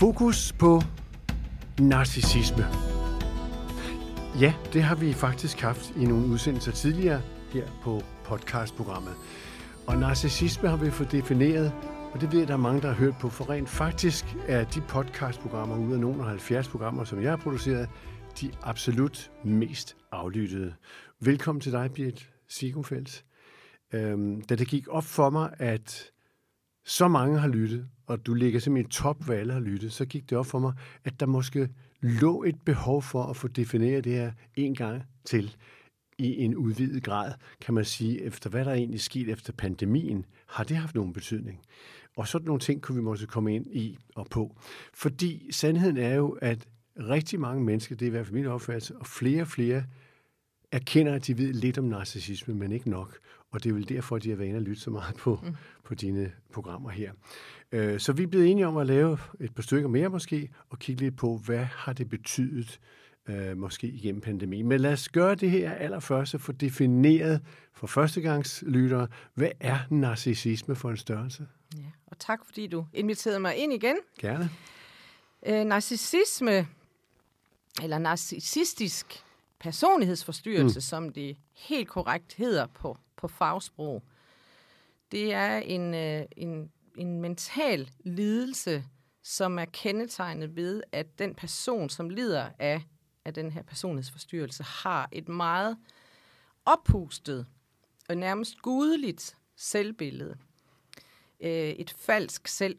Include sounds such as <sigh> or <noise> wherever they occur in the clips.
Fokus på narcissisme. Ja, det har vi faktisk haft i nogle udsendelser tidligere her på podcastprogrammet. Og narcissisme har vi fået defineret, og det ved jeg, der er mange, der har hørt på, for rent faktisk er de podcastprogrammer ud af nogle af 70 programmer, som jeg har produceret, de absolut mest aflyttede. Velkommen til dig, Birgit Sigumfeldt. Øhm, da det gik op for mig, at så mange har lyttet, og du ligger simpelthen i top, hvad alle har lyttet, så gik det op for mig, at der måske lå et behov for at få defineret det her en gang til i en udvidet grad, kan man sige, efter hvad der egentlig skete efter pandemien, har det haft nogen betydning? Og sådan nogle ting kunne vi måske komme ind i og på. Fordi sandheden er jo, at rigtig mange mennesker, det er i hvert fald min opfattelse, og flere og flere erkender, at de ved lidt om narcissisme, men ikke nok. Og det er vel derfor, de har været inde og lytte så meget på, mm. på dine programmer her. Øh, så vi er blevet enige om at lave et par stykker mere måske, og kigge lidt på, hvad har det betydet øh, måske igennem pandemien. Men lad os gøre det her allerførst og få defineret for førstegangslyttere, hvad er narcissisme for en størrelse? Ja, og tak fordi du inviterede mig ind igen. Gerne. Øh, narcissisme, eller narcissistisk personlighedsforstyrrelse, mm. som det helt korrekt hedder på, på fagsprog, det er en, øh, en, en mental lidelse, som er kendetegnet ved, at den person, som lider af, af den her personlighedsforstyrrelse, har et meget oppustet og nærmest gudeligt selvbillede. Øh, et falsk selv.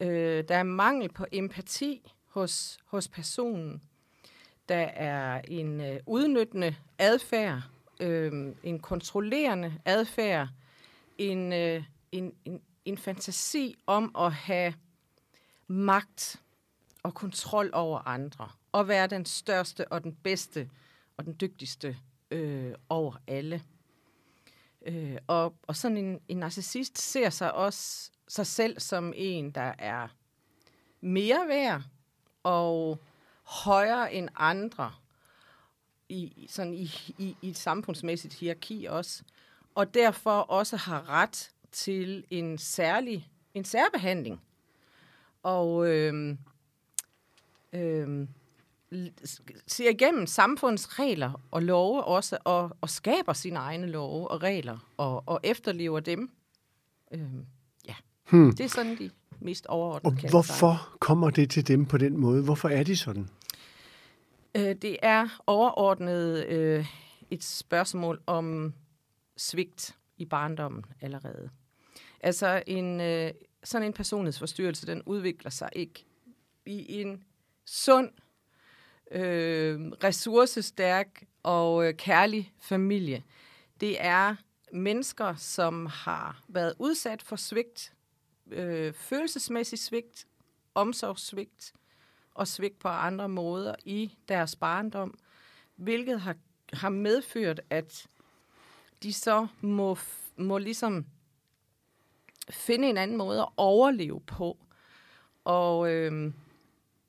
Øh, der er mangel på empati hos, hos personen. Der er en øh, udnyttende adfærd, øh, en kontrollerende adfærd, en, øh, en, en, en fantasi om at have magt og kontrol over andre, og være den største og den bedste og den dygtigste øh, over alle. Øh, og, og sådan en, en narcissist ser sig også sig selv som en, der er mere værd og højere end andre i, sådan i, i, i et samfundsmæssigt hierarki også, og derfor også har ret til en særlig en særbehandling. Og øh, øh, ser igennem samfundets regler og love også, og, og skaber sine egne love og regler, og, og efterlever dem. Øh, ja, hmm. det er sådan de mest overordnede. Og hvorfor kommer det til dem på den måde? Hvorfor er de sådan? Øh, det er overordnet øh, et spørgsmål om svigt i barndommen allerede. Altså en, øh, sådan en personlighedsforstyrrelse, den udvikler sig ikke i en sund, øh, ressourcestærk og øh, kærlig familie. Det er mennesker, som har været udsat for svigt, øh, følelsesmæssig svigt, omsorgssvigt og svigt på andre måder i deres barndom, hvilket har, har medført, at de så må, må ligesom finde en anden måde at overleve på. Og øh,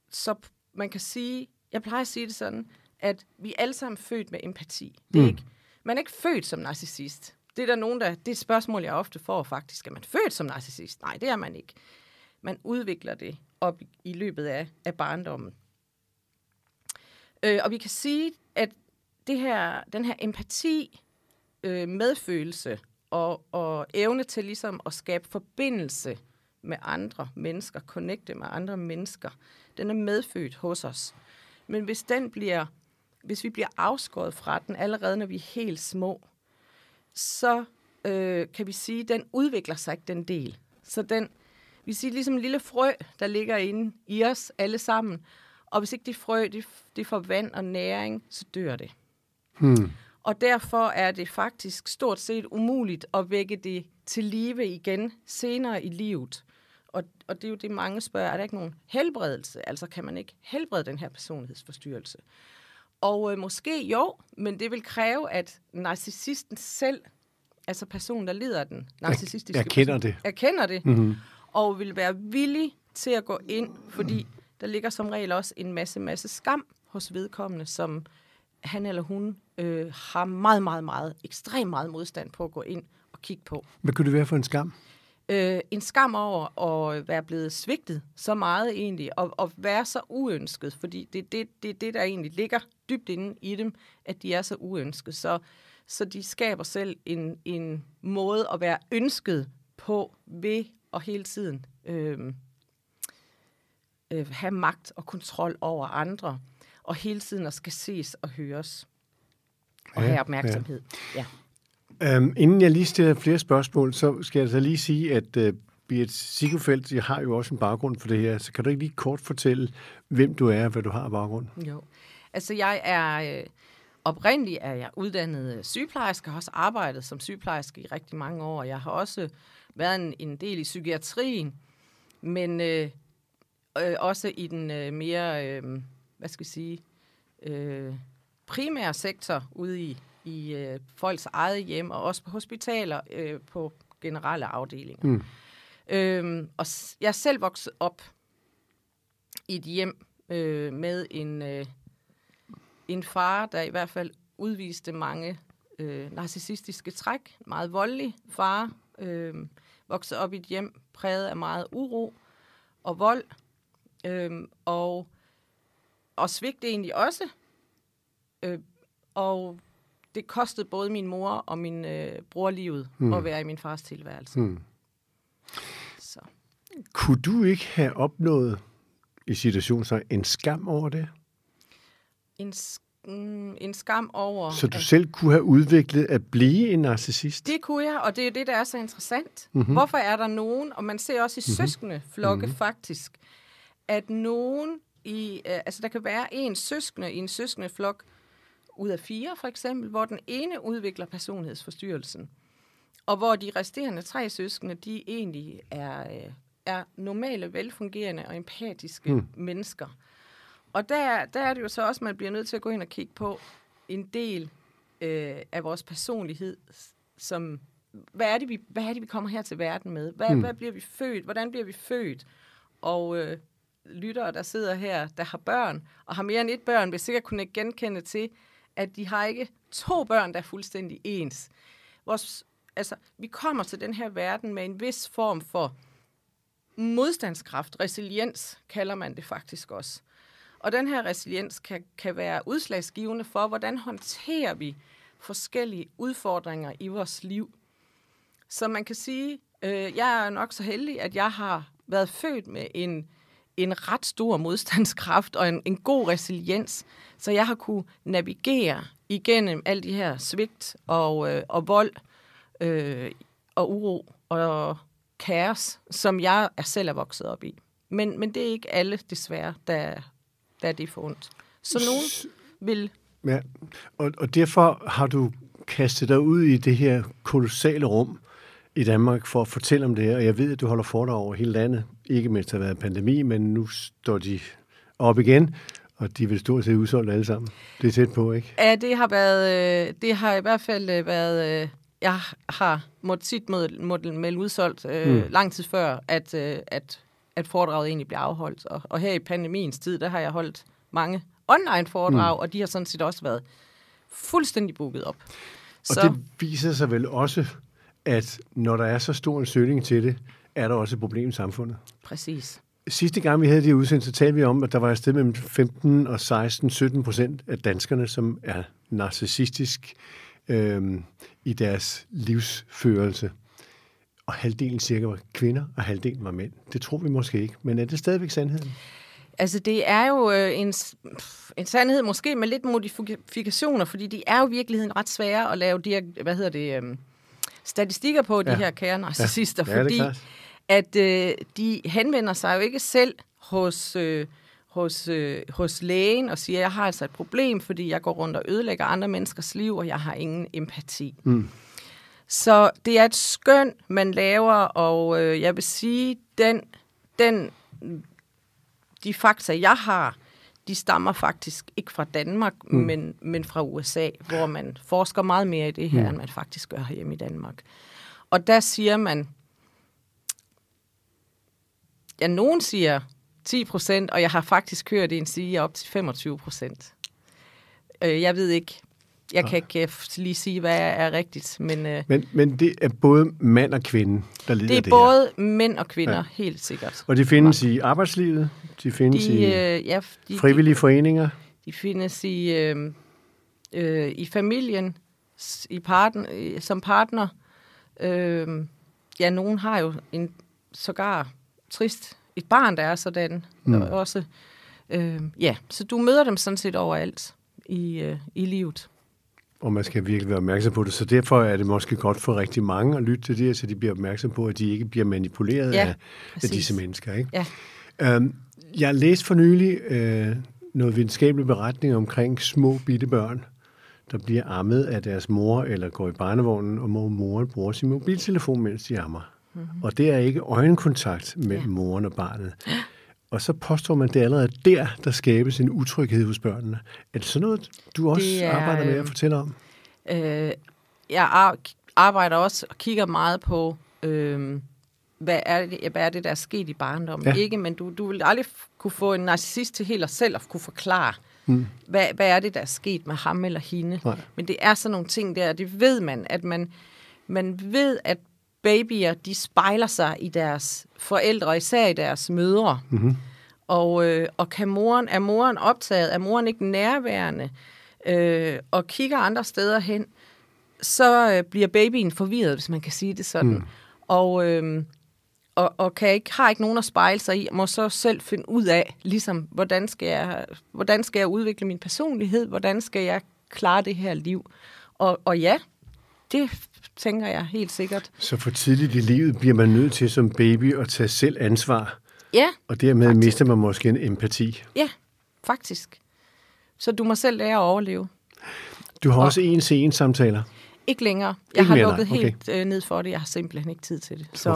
så man kan sige, jeg plejer at sige det sådan, at vi er alle sammen født med empati. Det er mm. ikke, man er ikke født som narcissist. Det er der nogen, der, det er et spørgsmål, jeg ofte får faktisk. Er man født som narcissist? Nej, det er man ikke. Man udvikler det op i løbet af, af barndommen. Øh, og vi kan sige, at det her, den her empati, øh, medfølelse og, og evne til ligesom at skabe forbindelse med andre mennesker, connecte med andre mennesker, den er medfødt hos os. Men hvis den bliver, hvis vi bliver afskåret fra den allerede, når vi er helt små, så øh, kan vi sige, at den udvikler sig ikke, den del. Så den, vi siger ligesom en lille frø, der ligger inde i os alle sammen. Og hvis ikke det frø, det, det får vand og næring, så dør det. Hmm. Og derfor er det faktisk stort set umuligt at vække det til live igen senere i livet. Og, og det er jo det, mange spørger, er der ikke nogen helbredelse? Altså kan man ikke helbrede den her personlighedsforstyrrelse? Og øh, måske jo, men det vil kræve, at narcissisten selv, altså personen, der lider af den narcissistiske erkender person, det. erkender det, mm-hmm. Og vil være villig til at gå ind, fordi der ligger som regel også en masse, masse skam hos vedkommende, som han eller hun øh, har meget, meget, meget, ekstremt meget modstand på at gå ind og kigge på. Hvad kunne det være for en skam? øh, en skam over at være blevet svigtet så meget egentlig, og, og være så uønsket, fordi det er det, det, det, der egentlig ligger dybt inde i dem, at de er så uønsket. Så, så de skaber selv en, en måde at være ønsket på ved at hele tiden øh, øh, have magt og kontrol over andre, og hele tiden at skal ses og høres og Ja, have opmærksomhed. Ja. Øhm, inden jeg lige stiller flere spørgsmål, så skal jeg så lige sige, at øh, Birgit Siggefeldt, jeg har jo også en baggrund for det her, så kan du ikke lige kort fortælle, hvem du er og hvad du har af baggrund? Jo. Altså, jeg er... Øh, oprindeligt er jeg uddannet øh, sygeplejerske, har også arbejdet som sygeplejerske i rigtig mange år. Jeg har også været en, en del i psykiatrien, men øh, øh, også i den øh, mere, øh, hvad skal jeg sige, øh, primære sektor ude i, i øh, folks eget hjem, og også på hospitaler øh, på generelle afdelinger. Mm. Øhm, og jeg er selv vokset op i et hjem øh, med en, øh, en far, der i hvert fald udviste mange øh, narcissistiske træk. Meget voldelig far. Øh, vokset op i et hjem præget af meget uro og vold. Øh, og, og svigt egentlig også. Øh, og det kostede både min mor og min øh, bror livet mm. at være i min fars tilværelse. Mm. Så. Kunne du ikke have opnået i situationen så en skam over det? en, sk- mm, en skam over... Så du at- selv kunne have udviklet at blive en narcissist? Det kunne jeg, og det er det, der er så interessant. Mm-hmm. Hvorfor er der nogen, og man ser også i mm-hmm. søskende flokke mm-hmm. faktisk, at nogen i... Øh, altså, der kan være en søskende i en søskende flok ud af fire, for eksempel, hvor den ene udvikler personlighedsforstyrrelsen, og hvor de resterende tre søskende, de egentlig er, øh, er normale, velfungerende og empatiske mm. mennesker. Og der, der er det jo så også, at man bliver nødt til at gå ind og kigge på en del øh, af vores personlighed, som, hvad er, det, vi, hvad er det, vi kommer her til verden med? Hvad, mm. hvad bliver vi født? Hvordan bliver vi født? Og øh, lyttere, der sidder her, der har børn, og har mere end et børn, vil sikkert kunne genkende til, at de har ikke to børn, der er fuldstændig ens. Vores, altså, vi kommer til den her verden med en vis form for modstandskraft, resiliens kalder man det faktisk også. Og den her resiliens kan, kan være udslagsgivende for, hvordan håndterer vi forskellige udfordringer i vores liv. Så man kan sige, øh, jeg er nok så heldig, at jeg har været født med en, en ret stor modstandskraft og en, en god resiliens, så jeg har kunne navigere igennem alle de her svigt og, øh, og vold øh, og uro og kaos, som jeg er selv er vokset op i. Men, men det er ikke alle, desværre, der, er det for ondt. Så nogen vil... Ja, og, og derfor har du kastet dig ud i det her kolossale rum i Danmark for at fortælle om det her. Og jeg ved, at du holder foredrag over hele landet. Ikke der har været pandemi, men nu står de op igen, og de vil stort set udsolgt alle sammen. Det er tæt på, ikke? Ja, det har været... øh, Det har i hvert fald øh, været... øh, Jeg har måttet tit måtte, måtte melde udsolgt øh, mm. lang tid før, at, øh, at, at foredraget egentlig bliver afholdt. Og, og her i pandemiens tid, der har jeg holdt mange online foredrag, mm. og de har sådan set også været fuldstændig booket op. Og så. det viser sig vel også, at når der er så stor en søgning til det, er der også et problem i samfundet. Præcis. Sidste gang vi havde det udsendelse, så talte vi om, at der var et sted mellem 15 og 16, 17 procent af danskerne, som er narcissistisk øh, i deres livsførelse. Og halvdelen cirka var kvinder, og halvdelen var mænd. Det tror vi måske ikke, men er det stadigvæk sandheden? Altså, det er jo øh, en, en sandhed, måske med lidt modifikationer, fordi de er jo i virkeligheden ret svære at lave de her, hvad hedder det, øh, statistikker på, de Ja. her kære narcissister, Ja, det er fordi at øh, de henvender sig jo ikke selv hos, øh, hos, øh, hos lægen og siger, jeg har altså et problem, fordi jeg går rundt og ødelægger andre menneskers liv, og jeg har ingen empati. Mm. Så det er et skøn, man laver, og øh, jeg vil sige, den, den, de fakta, jeg har, de stammer faktisk ikke fra Danmark, mm. men, men fra USA, hvor man forsker meget mere i det her, mm. end man faktisk gør herhjemme i Danmark. Og der siger man, ja, nogen siger 10 procent, og jeg har faktisk hørt en sige op til 25 procent. Øh, jeg ved ikke, Jeg kan ikke øh, lige sige, hvad er rigtigt, men, øh, Men, men det er både mand og kvinde, der lider det er det både mænd og kvinder, Ja. helt sikkert. her. Og de findes i arbejdslivet, de findes De, i øh, ja, de, de, frivillige foreninger. de findes i, øh, øh, i familien, i partner, som partner. Øh, ja, nogen har jo en sågar trist et barn, der er sådan mm. også. Øh, ja, så du møder dem sådan set overalt i, øh, i livet. Og man skal virkelig være opmærksom på det. Så derfor er det måske godt for rigtig mange at lytte til det, her, så de bliver opmærksom på, at de ikke bliver manipuleret Ja, af, af disse mennesker. Ikke? Ja. Øhm, jeg læste for nylig øh, noget videnskabelig beretning omkring små bitte børn, der bliver ammet af deres mor eller går i barnevognen, og hvor moren bruger sin mobiltelefon, mens de ammer. Mm-hmm. Og det er ikke øjenkontakt mellem ja. Ja. moren og barnet. Og så påstår man, at det er allerede der, der skabes en utryghed hos børnene. Er det sådan noget, du også Det er, arbejder med at øh, fortælle om? Øh, jeg ar- arbejder også og kigger meget på, øh, hvad, er det, hvad er det, der er sket i barndommen. Ja. Ikke, men du, du vil aldrig kunne få en narcissist til helt og selv at kunne forklare, mm. hvad, hvad er det, der er sket med ham eller hende. Nej. Men det er sådan nogle ting der, det ved man, at man, man ved, at babyer, de spejler sig i deres forældre, især i deres mødre. Mm-hmm. Og, øh, og kan moren, er moren optaget, er moren ikke nærværende, øh, og kigger andre steder hen, så øh, bliver babyen forvirret, hvis man kan sige det sådan. Mm. Og, øh, og, og kan ikke, har ikke nogen at spejle sig i, må så selv finde ud af, ligesom, hvordan skal, jeg, hvordan skal jeg udvikle min personlighed, hvordan skal jeg klare det her liv. Og, og ja, det tænker jeg helt sikkert. Så for tidligt i livet bliver man nødt til som baby at tage selv ansvar, Ja, og dermed Faktisk. mister man måske en empati. ja, faktisk. Så du må selv lære at overleve. Du har Og- også en-til-en samtaler. Ikke længere. Jeg Ikke har mere, lukket nej. Okay. helt øh, ned for det. Jeg har simpelthen ikke tid til det. Så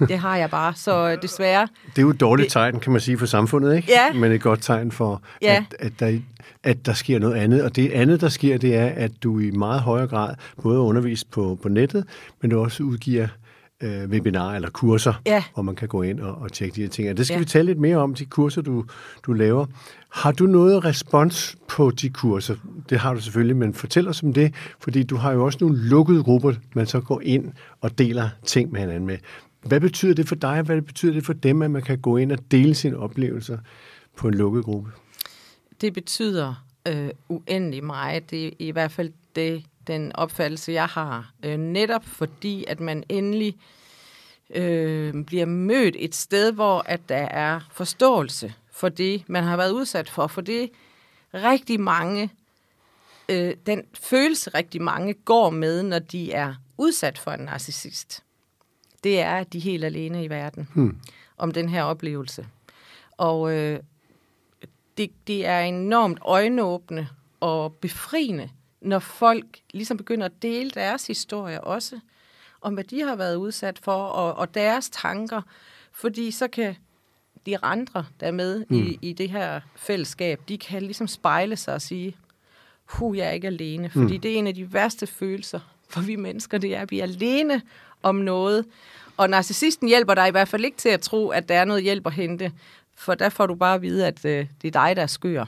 øh, <laughs> det har jeg bare. Så øh, desværre. Det er jo et dårligt Det- tegn, kan man sige, for samfundet, ikke? Ja. Men et godt tegn for, Ja. at, at, der, at der sker noget andet. Og det andet, der sker, det er, at du i meget højere grad både underviser på, på nettet, men du også udgiver øh, webinarer eller kurser, Ja. hvor man kan gå ind og, og tjekke de her ting. Og det skal Ja. vi tale lidt mere om, de kurser, du, du laver. Har du noget respons på de kurser? Det har du selvfølgelig, men fortæl os om det, fordi du har jo også nogle lukkede grupper, man så går ind og deler ting med hinanden med. Hvad betyder det for dig, hvad betyder det for dem, at man kan gå ind og dele sine oplevelser på en lukket gruppe? Det betyder øh, uendelig meget. Det er i hvert fald det, den opfattelse, jeg har. Øh, netop fordi, at man endelig øh, bliver mødt et sted, hvor at der er forståelse for det, man har været udsat for. For det rigtig mange, øh, den følelse rigtig mange går med, når de er udsat for en narcissist. Det er, at de er helt alene i verden hmm. om den her oplevelse. Og øh, det, det er enormt øjenåbne og befriende, når folk ligesom begynder at dele deres historie også, om hvad de har været udsat for, og, og deres tanker, fordi så kan de andre, der er med mm. i, i det her fællesskab, de kan ligesom spejle sig og sige, hu, jeg er ikke alene, fordi mm. det er en af de værste følelser for vi mennesker, det er, at vi er alene om noget. Og narcissisten hjælper dig i hvert fald ikke til at tro, at der er noget hjælp at hente, for der får du bare at vide, at øh, det er dig, der er skør.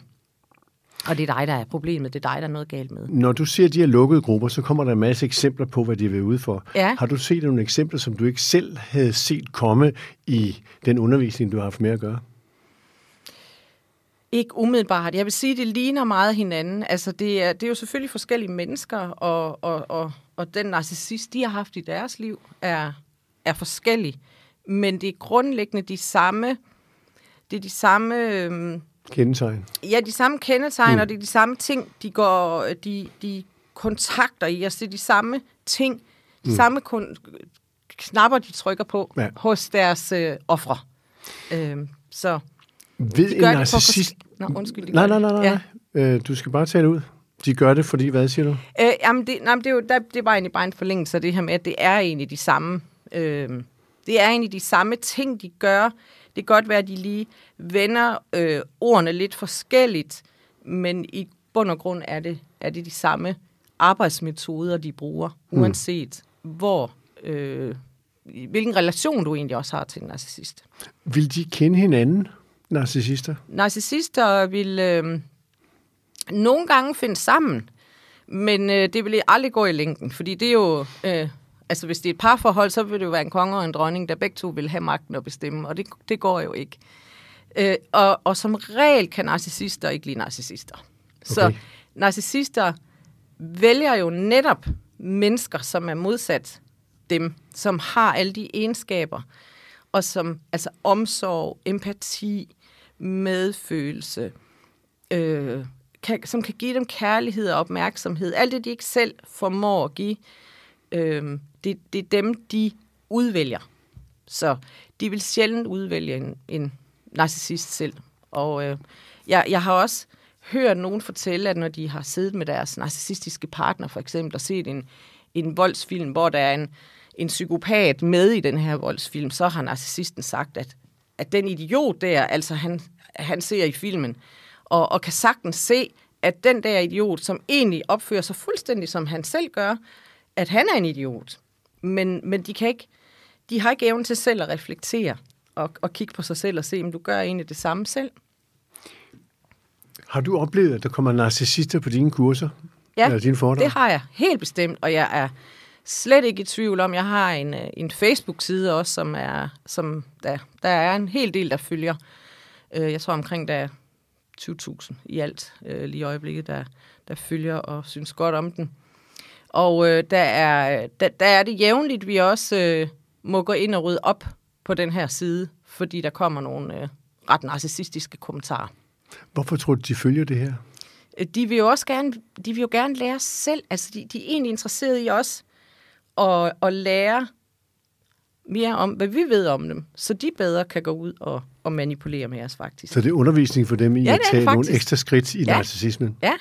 Og det er dig, der er problemet. Det er dig, der er noget galt med. Når du ser de her lukkede grupper, så kommer der en masse eksempler på, hvad de vil ude for. Ja. Har du set nogle eksempler, som du ikke selv havde set komme i den undervisning, du har haft med at gøre? Ikke umiddelbart. Jeg vil sige, at det ligner meget hinanden. Altså, det er, det er jo selvfølgelig forskellige mennesker, og, og, og, og den narcissist, de har haft i deres liv, er, er forskellig. Men det er grundlæggende de samme, det er de samme, øhm, Kendetegn. ja, de samme kendetegn, mm. og det er de samme ting, de går, de, de kontakter i. Altså, det er de samme ting, de mm. samme kun, knapper, de trykker på Ja. hos deres øh, ofre. Øhm, så Ved de en gør det på narcissist... fors- Nå, undskyld. de Nej, nej, nej, nej. Ja. Øh, du skal bare tale ud. De gør det, fordi hvad siger du? Øh, jamen, det, nej, det, er jo, der, det var egentlig bare en forlængelse af det her med, at det er egentlig de samme, øh, det er egentlig de samme ting, de gør. Det kan godt være, at de lige vender øh, ordene lidt forskelligt, men i bund og grund er det, er det de samme arbejdsmetoder, de bruger, uanset hvor, øh, hvilken relation du egentlig også har til en narcissist. Vil de kende hinanden, narcissister? Narcissister vil øh, nogle gange finde sammen, Men øh, det vil aldrig gå i længden, fordi det er jo... Øh, altså, hvis det er et parforhold, så vil det jo være en konge og en dronning, der begge to vil have magten at bestemme, og det, det går jo ikke. Øh, og, og som regel kan narcissister ikke lide narcissister. Okay. Så narcissister vælger jo netop mennesker, som er modsat dem, som har alle de egenskaber, og som altså omsorg, empati, medfølelse, øh, kan, som kan give dem kærlighed og opmærksomhed. Alt det, de ikke selv formår at give, øh, det, det er dem, de udvælger. Så de vil sjældent udvælge en, en narcissist selv. Og øh, jeg, jeg har også hørt nogen fortælle, at når de har siddet med deres narcissistiske partner, for eksempel, og set en, en voldsfilm, hvor der er en, en psykopat med i den her voldsfilm, så har narcissisten sagt, at, at den idiot der, altså han, han ser i filmen, og, og kan sagtens se, at den der idiot, som egentlig opfører sig fuldstændig som han selv gør, at han er en idiot. Men, men de, kan ikke, de har ikke evnen til selv at reflektere og, og kigge på sig selv og se, om du gør egentlig det samme selv. Har du oplevet, at der kommer narcissister på dine kurser? Ja, eller dine foredrag? det har jeg helt bestemt, og jeg er slet ikke i tvivl om, jeg har en, øh, en Facebook-side også, som er, som der, der er en hel del, der følger. Øh, jeg tror omkring, der er 20.000 i alt øh, lige i øjeblikket, der, der følger og synes godt om den. Og øh, der, er, der, der er det jævnligt, vi også øh, må gå ind og rydde op på den her side, fordi der kommer nogle øh, ret narcissistiske kommentarer. Hvorfor tror du, de følger det her? Øh, de vil jo også gerne, de vil jo gerne lære selv. Altså, de, de er egentlig interesserede i os at, at lære mere om, hvad vi ved om dem, så de bedre kan gå ud og, og manipulere med os, faktisk. Så det er undervisning for dem i ja, at tage nogle ekstra skridt i ja. narcissismen? Ja.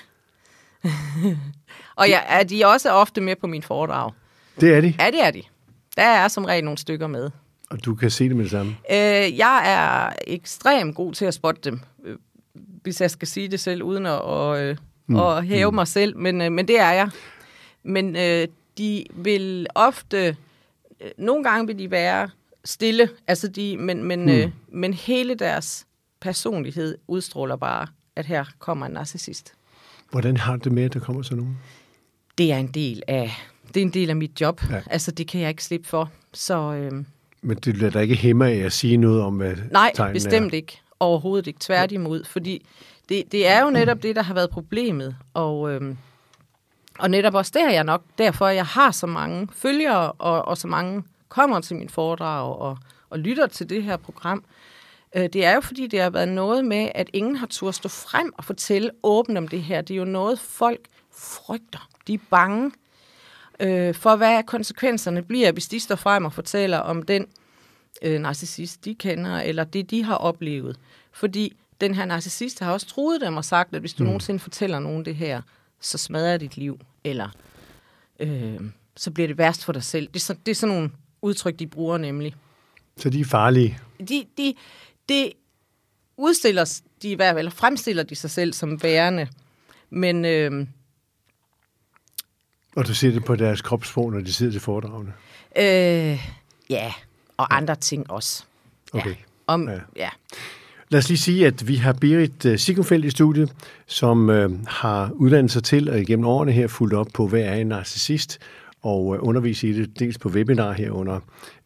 <laughs> og ja, er de også ofte med på min foredrag? Det er de? Ja, det er de. Der er som regel nogle stykker med. Og du kan se det med det samme? Øh, jeg er ekstremt god til at spotte dem, øh, hvis jeg skal sige det selv, uden at, og, øh, mm. at hæve mm. mig selv, men, øh, men det er jeg. Men øh, de vil ofte, øh, nogle gange vil de være stille, altså de, men, men, mm. øh, men hele deres personlighed udstråler bare, at her kommer en narcissist. Hvordan har det med, at der kommer sådan nogen? Det er en del af, det er en del af mit job. Ja. Altså, det kan jeg ikke slippe for. Så, øh, men det lader da ikke hæmme af at sige noget om, hvad Nej, bestemt er. ikke. Overhovedet ikke. Tværtimod. Fordi det, det er jo netop det, der har været problemet. Og, øhm, og netop også der jeg nok, derfor jeg har så mange følgere, og, og så mange kommer til min foredrag og, og lytter til det her program. Øh, det er jo fordi, det har været noget med, at ingen har turde stå frem og fortælle åbent om det her. Det er jo noget, folk frygter. De er bange øh, for, hvad konsekvenserne bliver, hvis de står frem og fortæller om den øh, narcissist, de kender, eller det, de har oplevet. Fordi den her narcissist har også troet dem og sagt, at hvis du mm. nogensinde fortæller nogen det her, så smadrer dit liv, eller øh, så bliver det værst for dig selv. Det er, så, det er sådan nogle udtryk, de bruger nemlig. Så de er farlige? De, de, de udstiller de i hvert fald, eller fremstiller de sig selv som værende, men... Øh, og du ser det på deres kropssprog, når de sidder til foredragene? Øh, ja, og andre ting også. Okay. Ja. Om, ja. ja. Lad os lige sige, at vi har Berit uh, Sigumfeldt i studiet, som uh, har uddannet sig til og igennem årene her fulgt op på, hvad er en narcissist, og uh, undervise i det dels på webinar her under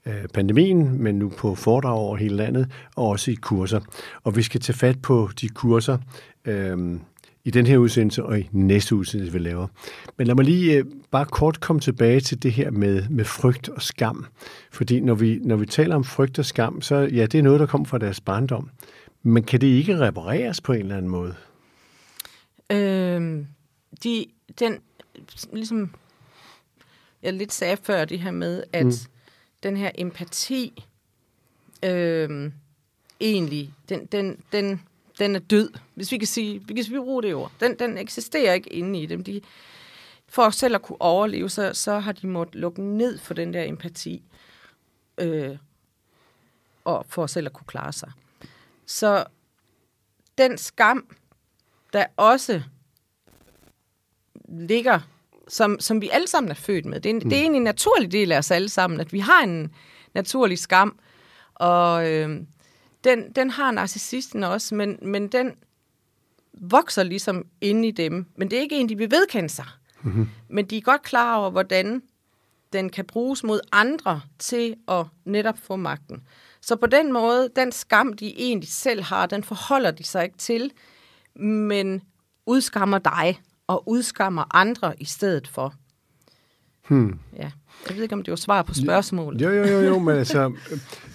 uh, pandemien, men nu på foredrag over hele landet, og også i kurser. Og vi skal tage fat på de kurser, uh, i den her udsendelse og i næste udsendelse, vi laver. Men lad mig lige øh, bare kort komme tilbage til det her med, med frygt og skam. Fordi når vi, når vi taler om frygt og skam, så ja, det er noget, der kommer fra deres barndom. Men kan det ikke repareres på en eller anden måde? Øhm, de, den, ligesom jeg lidt sagde før, det her med, at mm. den her empati øhm, egentlig, den, den, den den er død, hvis vi kan sige, hvis vi bruger det ord. Den, den eksisterer ikke inde i dem. De, for selv at kunne overleve, så, så har de måttet lukke ned for den der empati, øh, og for selv at kunne klare sig. Så den skam, der også ligger, som, som vi alle sammen er født med, det er, en, mm. det er en naturlig del af os alle sammen, at vi har en naturlig skam, og øh, den, den har narcissisten også, men, men den vokser ligesom inde i dem. Men det er ikke en, de vil vedkende sig. Mm-hmm. Men de er godt klar over, hvordan den kan bruges mod andre til at netop få magten. Så på den måde, den skam, de egentlig selv har, den forholder de sig ikke til, men udskammer dig og udskammer andre i stedet for. Hmm. Ja. Jeg ved ikke, om det var svar på spørgsmålet. Jo, jo, jo, jo, men altså, <laughs>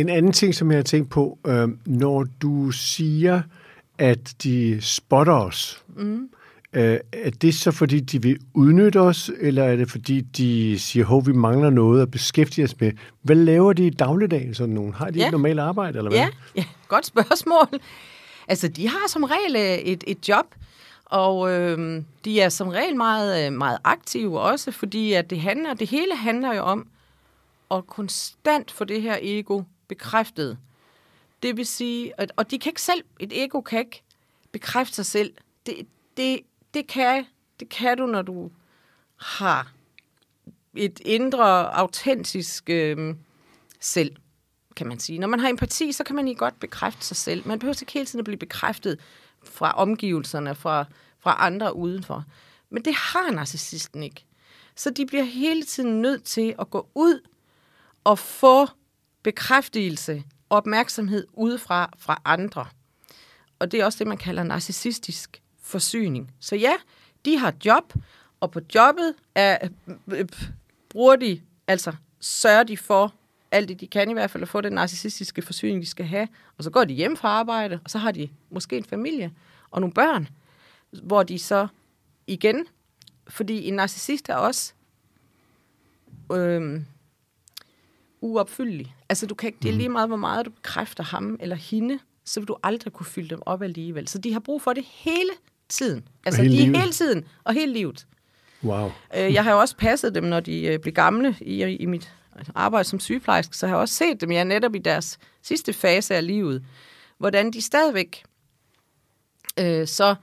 en anden ting, som jeg har tænkt på, øh, når du siger, at de spotter os, mm. øh, er det så fordi, de vil udnytte os, eller er det fordi, de siger, at vi mangler noget at beskæftige os med? Hvad laver de i dagligdagen, sådan nogen? Har de ja. et normalt arbejde, eller hvad? Ja, ja, godt spørgsmål. Altså, de har som regel øh, et, et job, og øh, de er som regel meget, øh, meget aktive også, fordi at det, handler, det hele handler jo om at konstant få det her ego bekræftet. Det vil sige, at, og de kan ikke selv, et ego kan ikke bekræfte sig selv. Det, det, det, kan, det kan du, når du har et indre, autentisk øh, selv, kan man sige. Når man har empati, så kan man ikke godt bekræfte sig selv. Man behøver ikke hele tiden at blive bekræftet fra omgivelserne, fra, fra andre udenfor. Men det har narcissisten ikke. Så de bliver hele tiden nødt til at gå ud og få bekræftelse og opmærksomhed udefra fra andre. Og det er også det, man kalder narcissistisk forsyning. Så ja, de har job, og på jobbet er, øh, øh, bruger de, altså sørger de for alt det, de kan i hvert fald, at få den narcissistiske forsyning, de skal have. Og så går de hjem fra arbejde, og så har de måske en familie og nogle børn, hvor de så igen, fordi en narcissist er også øh, uopfyldelig. Altså, du kan ikke, det er mhm. lige meget, hvor meget du bekræfter ham eller hende, så vil du aldrig kunne fylde dem op alligevel. Så de har brug for det hele tiden. Altså, hele de er hele tiden, og hele livet. Wow. Øh, jeg har jo også passet dem, når de øh, blev gamle i, i mit arbejde som sygeplejerske, så har jeg også set dem, ja, netop i deres sidste fase af livet, hvordan de stadigvæk øh, så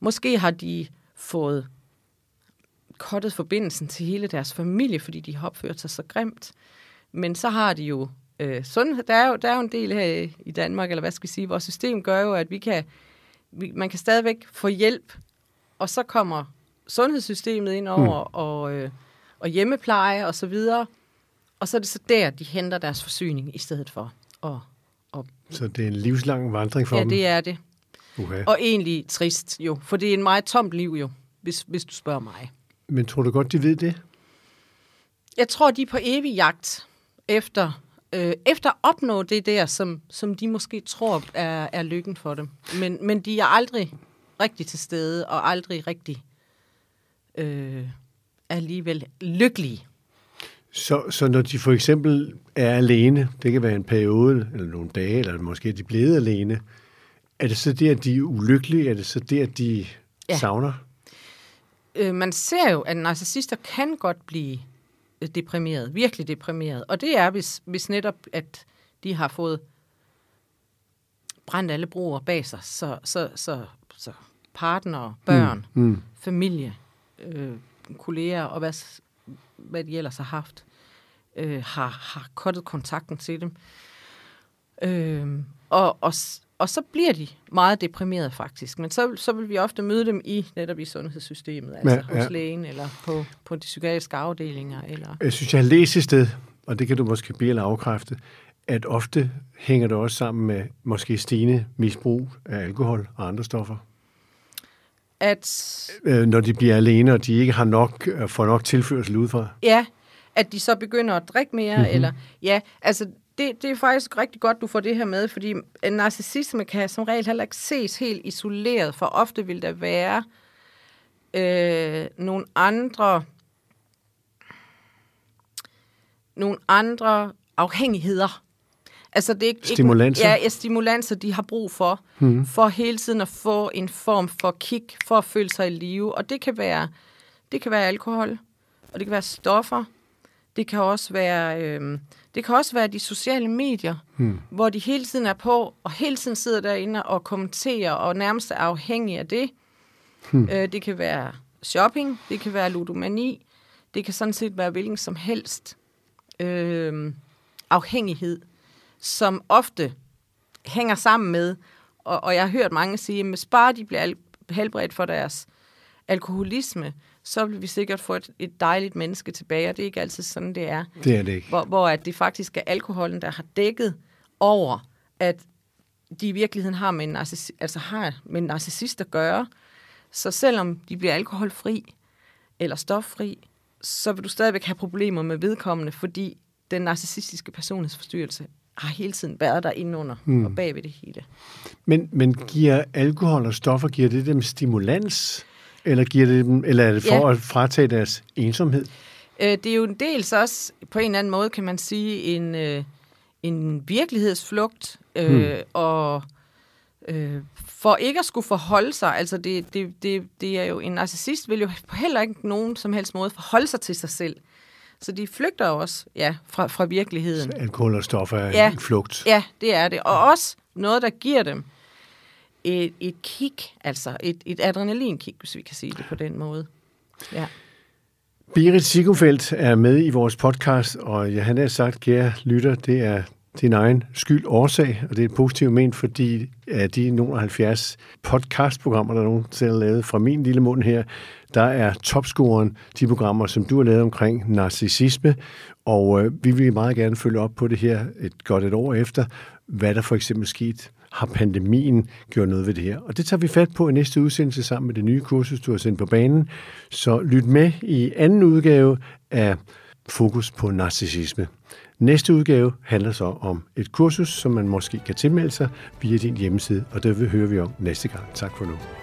måske har de fået kottet forbindelsen til hele deres familie, fordi de har opført sig så grimt. Men så har de jo øh, sundhed. Der er jo, der er jo en del her i Danmark, eller hvad skal vi sige, vores system gør jo, at vi kan, vi, man kan stadigvæk få hjælp, og så kommer sundhedssystemet ind over, hmm. og, øh, og hjemmepleje og så videre, og så er det så der, de henter deres forsyning i stedet for. Og, og, så det er en livslang vandring for ja, dem? Ja, det er det. Okay. Og egentlig trist jo, for det er en meget tomt liv jo, hvis, hvis du spørger mig. Men tror du godt, de ved det? Jeg tror, de er på evig jagt efter, øh, efter at opnå det der, som, som de måske tror er, er lykken for dem. Men, men de er aldrig rigtig til stede, og aldrig rigtig øh, alligevel lykkelige. Så, så når de for eksempel er alene, det kan være en periode, eller nogle dage, eller måske de er blevet alene, er det så der, de er ulykkelige? Er det så der, de ja. savner? Øh, man ser jo, at narcissister kan godt blive deprimeret, virkelig deprimeret. Og det er, hvis, hvis netop, at de har fået brændt alle broer bag sig, så, så, så, så partner, børn, mm. Mm. familie, øh, kolleger og hvad, hvad de ellers har haft, øh, har, har kottet kontakten til dem. Øh, og, og, og så bliver de meget deprimerede faktisk. Men så, så vil vi ofte møde dem i netop i sundhedssystemet, altså ja, hos ja. lægen eller på, på de psykiatriske afdelinger. Eller... Jeg synes, jeg har læst et sted, og det kan du måske blive eller afkræfte, at ofte hænger det også sammen med måske stigende misbrug af alkohol og andre stoffer. At... Øh, når de bliver alene, og de ikke har nok, øh, får nok tilførsel udefra. Ja, at de så begynder at drikke mere, mm-hmm. eller ja, altså det, det er faktisk rigtig godt, du får det her med, fordi en narcissisme kan som regel heller ikke ses helt isoleret, for ofte vil der være øh, nogle andre nogle andre afhængigheder. Altså det er ikke, stimulanser? Ikke, ja, stimulanser, de har brug for, mm. for hele tiden at få en form for kick, for at føle sig i live. Og det kan være, det kan være alkohol, og det kan være stoffer, det kan også være, øh, det kan også være de sociale medier, hmm. hvor de hele tiden er på, og hele tiden sidder derinde og kommenterer, og nærmest er afhængige af det. Hmm. Øh, det kan være shopping, det kan være ludomani, det kan sådan set være hvilken som helst øh, afhængighed, som ofte hænger sammen med, og, og jeg har hørt mange sige, at hvis bare de bliver helbredt for deres alkoholisme, så vil vi sikkert få et, et dejligt menneske tilbage, og det er ikke altid sådan, det er. Det er det ikke. Hvor, hvor at det faktisk er alkoholen, der har dækket over, at de i virkeligheden har med en, narcissi- altså har med en narcissist at gøre. Så selvom de bliver alkoholfri eller stoffri, så vil du stadigvæk have problemer med vedkommende, fordi den narcissistiske personlighedsforstyrrelse har hele tiden været der indenunder mm. og bag ved det hele. Men, men giver alkohol og stoffer, giver det dem stimulans? Eller, giver det dem, eller er det for ja. at fratage deres ensomhed? Øh, det er jo en dels også, på en eller anden måde kan man sige, en, øh, en virkelighedsflugt, øh, hmm. og øh, for ikke at skulle forholde sig, altså det, det, det, det er jo, en narcissist vil jo på heller ikke nogen som helst måde forholde sig til sig selv. Så de flygter også ja, fra, fra virkeligheden. Så alkohol og stoffer er Ja. en flugt. Ja, det er det. Og også noget, der giver dem et, et kick, altså et, et adrenalinkick, hvis vi kan sige det på den måde. Ja. Berit Sigumfeldt er med i vores podcast, og ja, han har sagt, kære lytter, det er din egen skyld årsag, og det er positivt ment, fordi af de nogle 70 podcastprogrammer, der nogensinde er lavet fra min lille mund her, der er topscoren de programmer, som du har lavet omkring narcissisme, og øh, vi vil meget gerne følge op på det her et godt et år efter, hvad der for eksempel skete har pandemien gjort noget ved det her? Og det tager vi fat på i næste udsendelse sammen med det nye kursus, du har sendt på banen. Så lyt med i anden udgave af Fokus på narcissisme. Næste udgave handler så om et kursus, som man måske kan tilmelde sig via din hjemmeside, og det vil høre vi om næste gang. Tak for nu.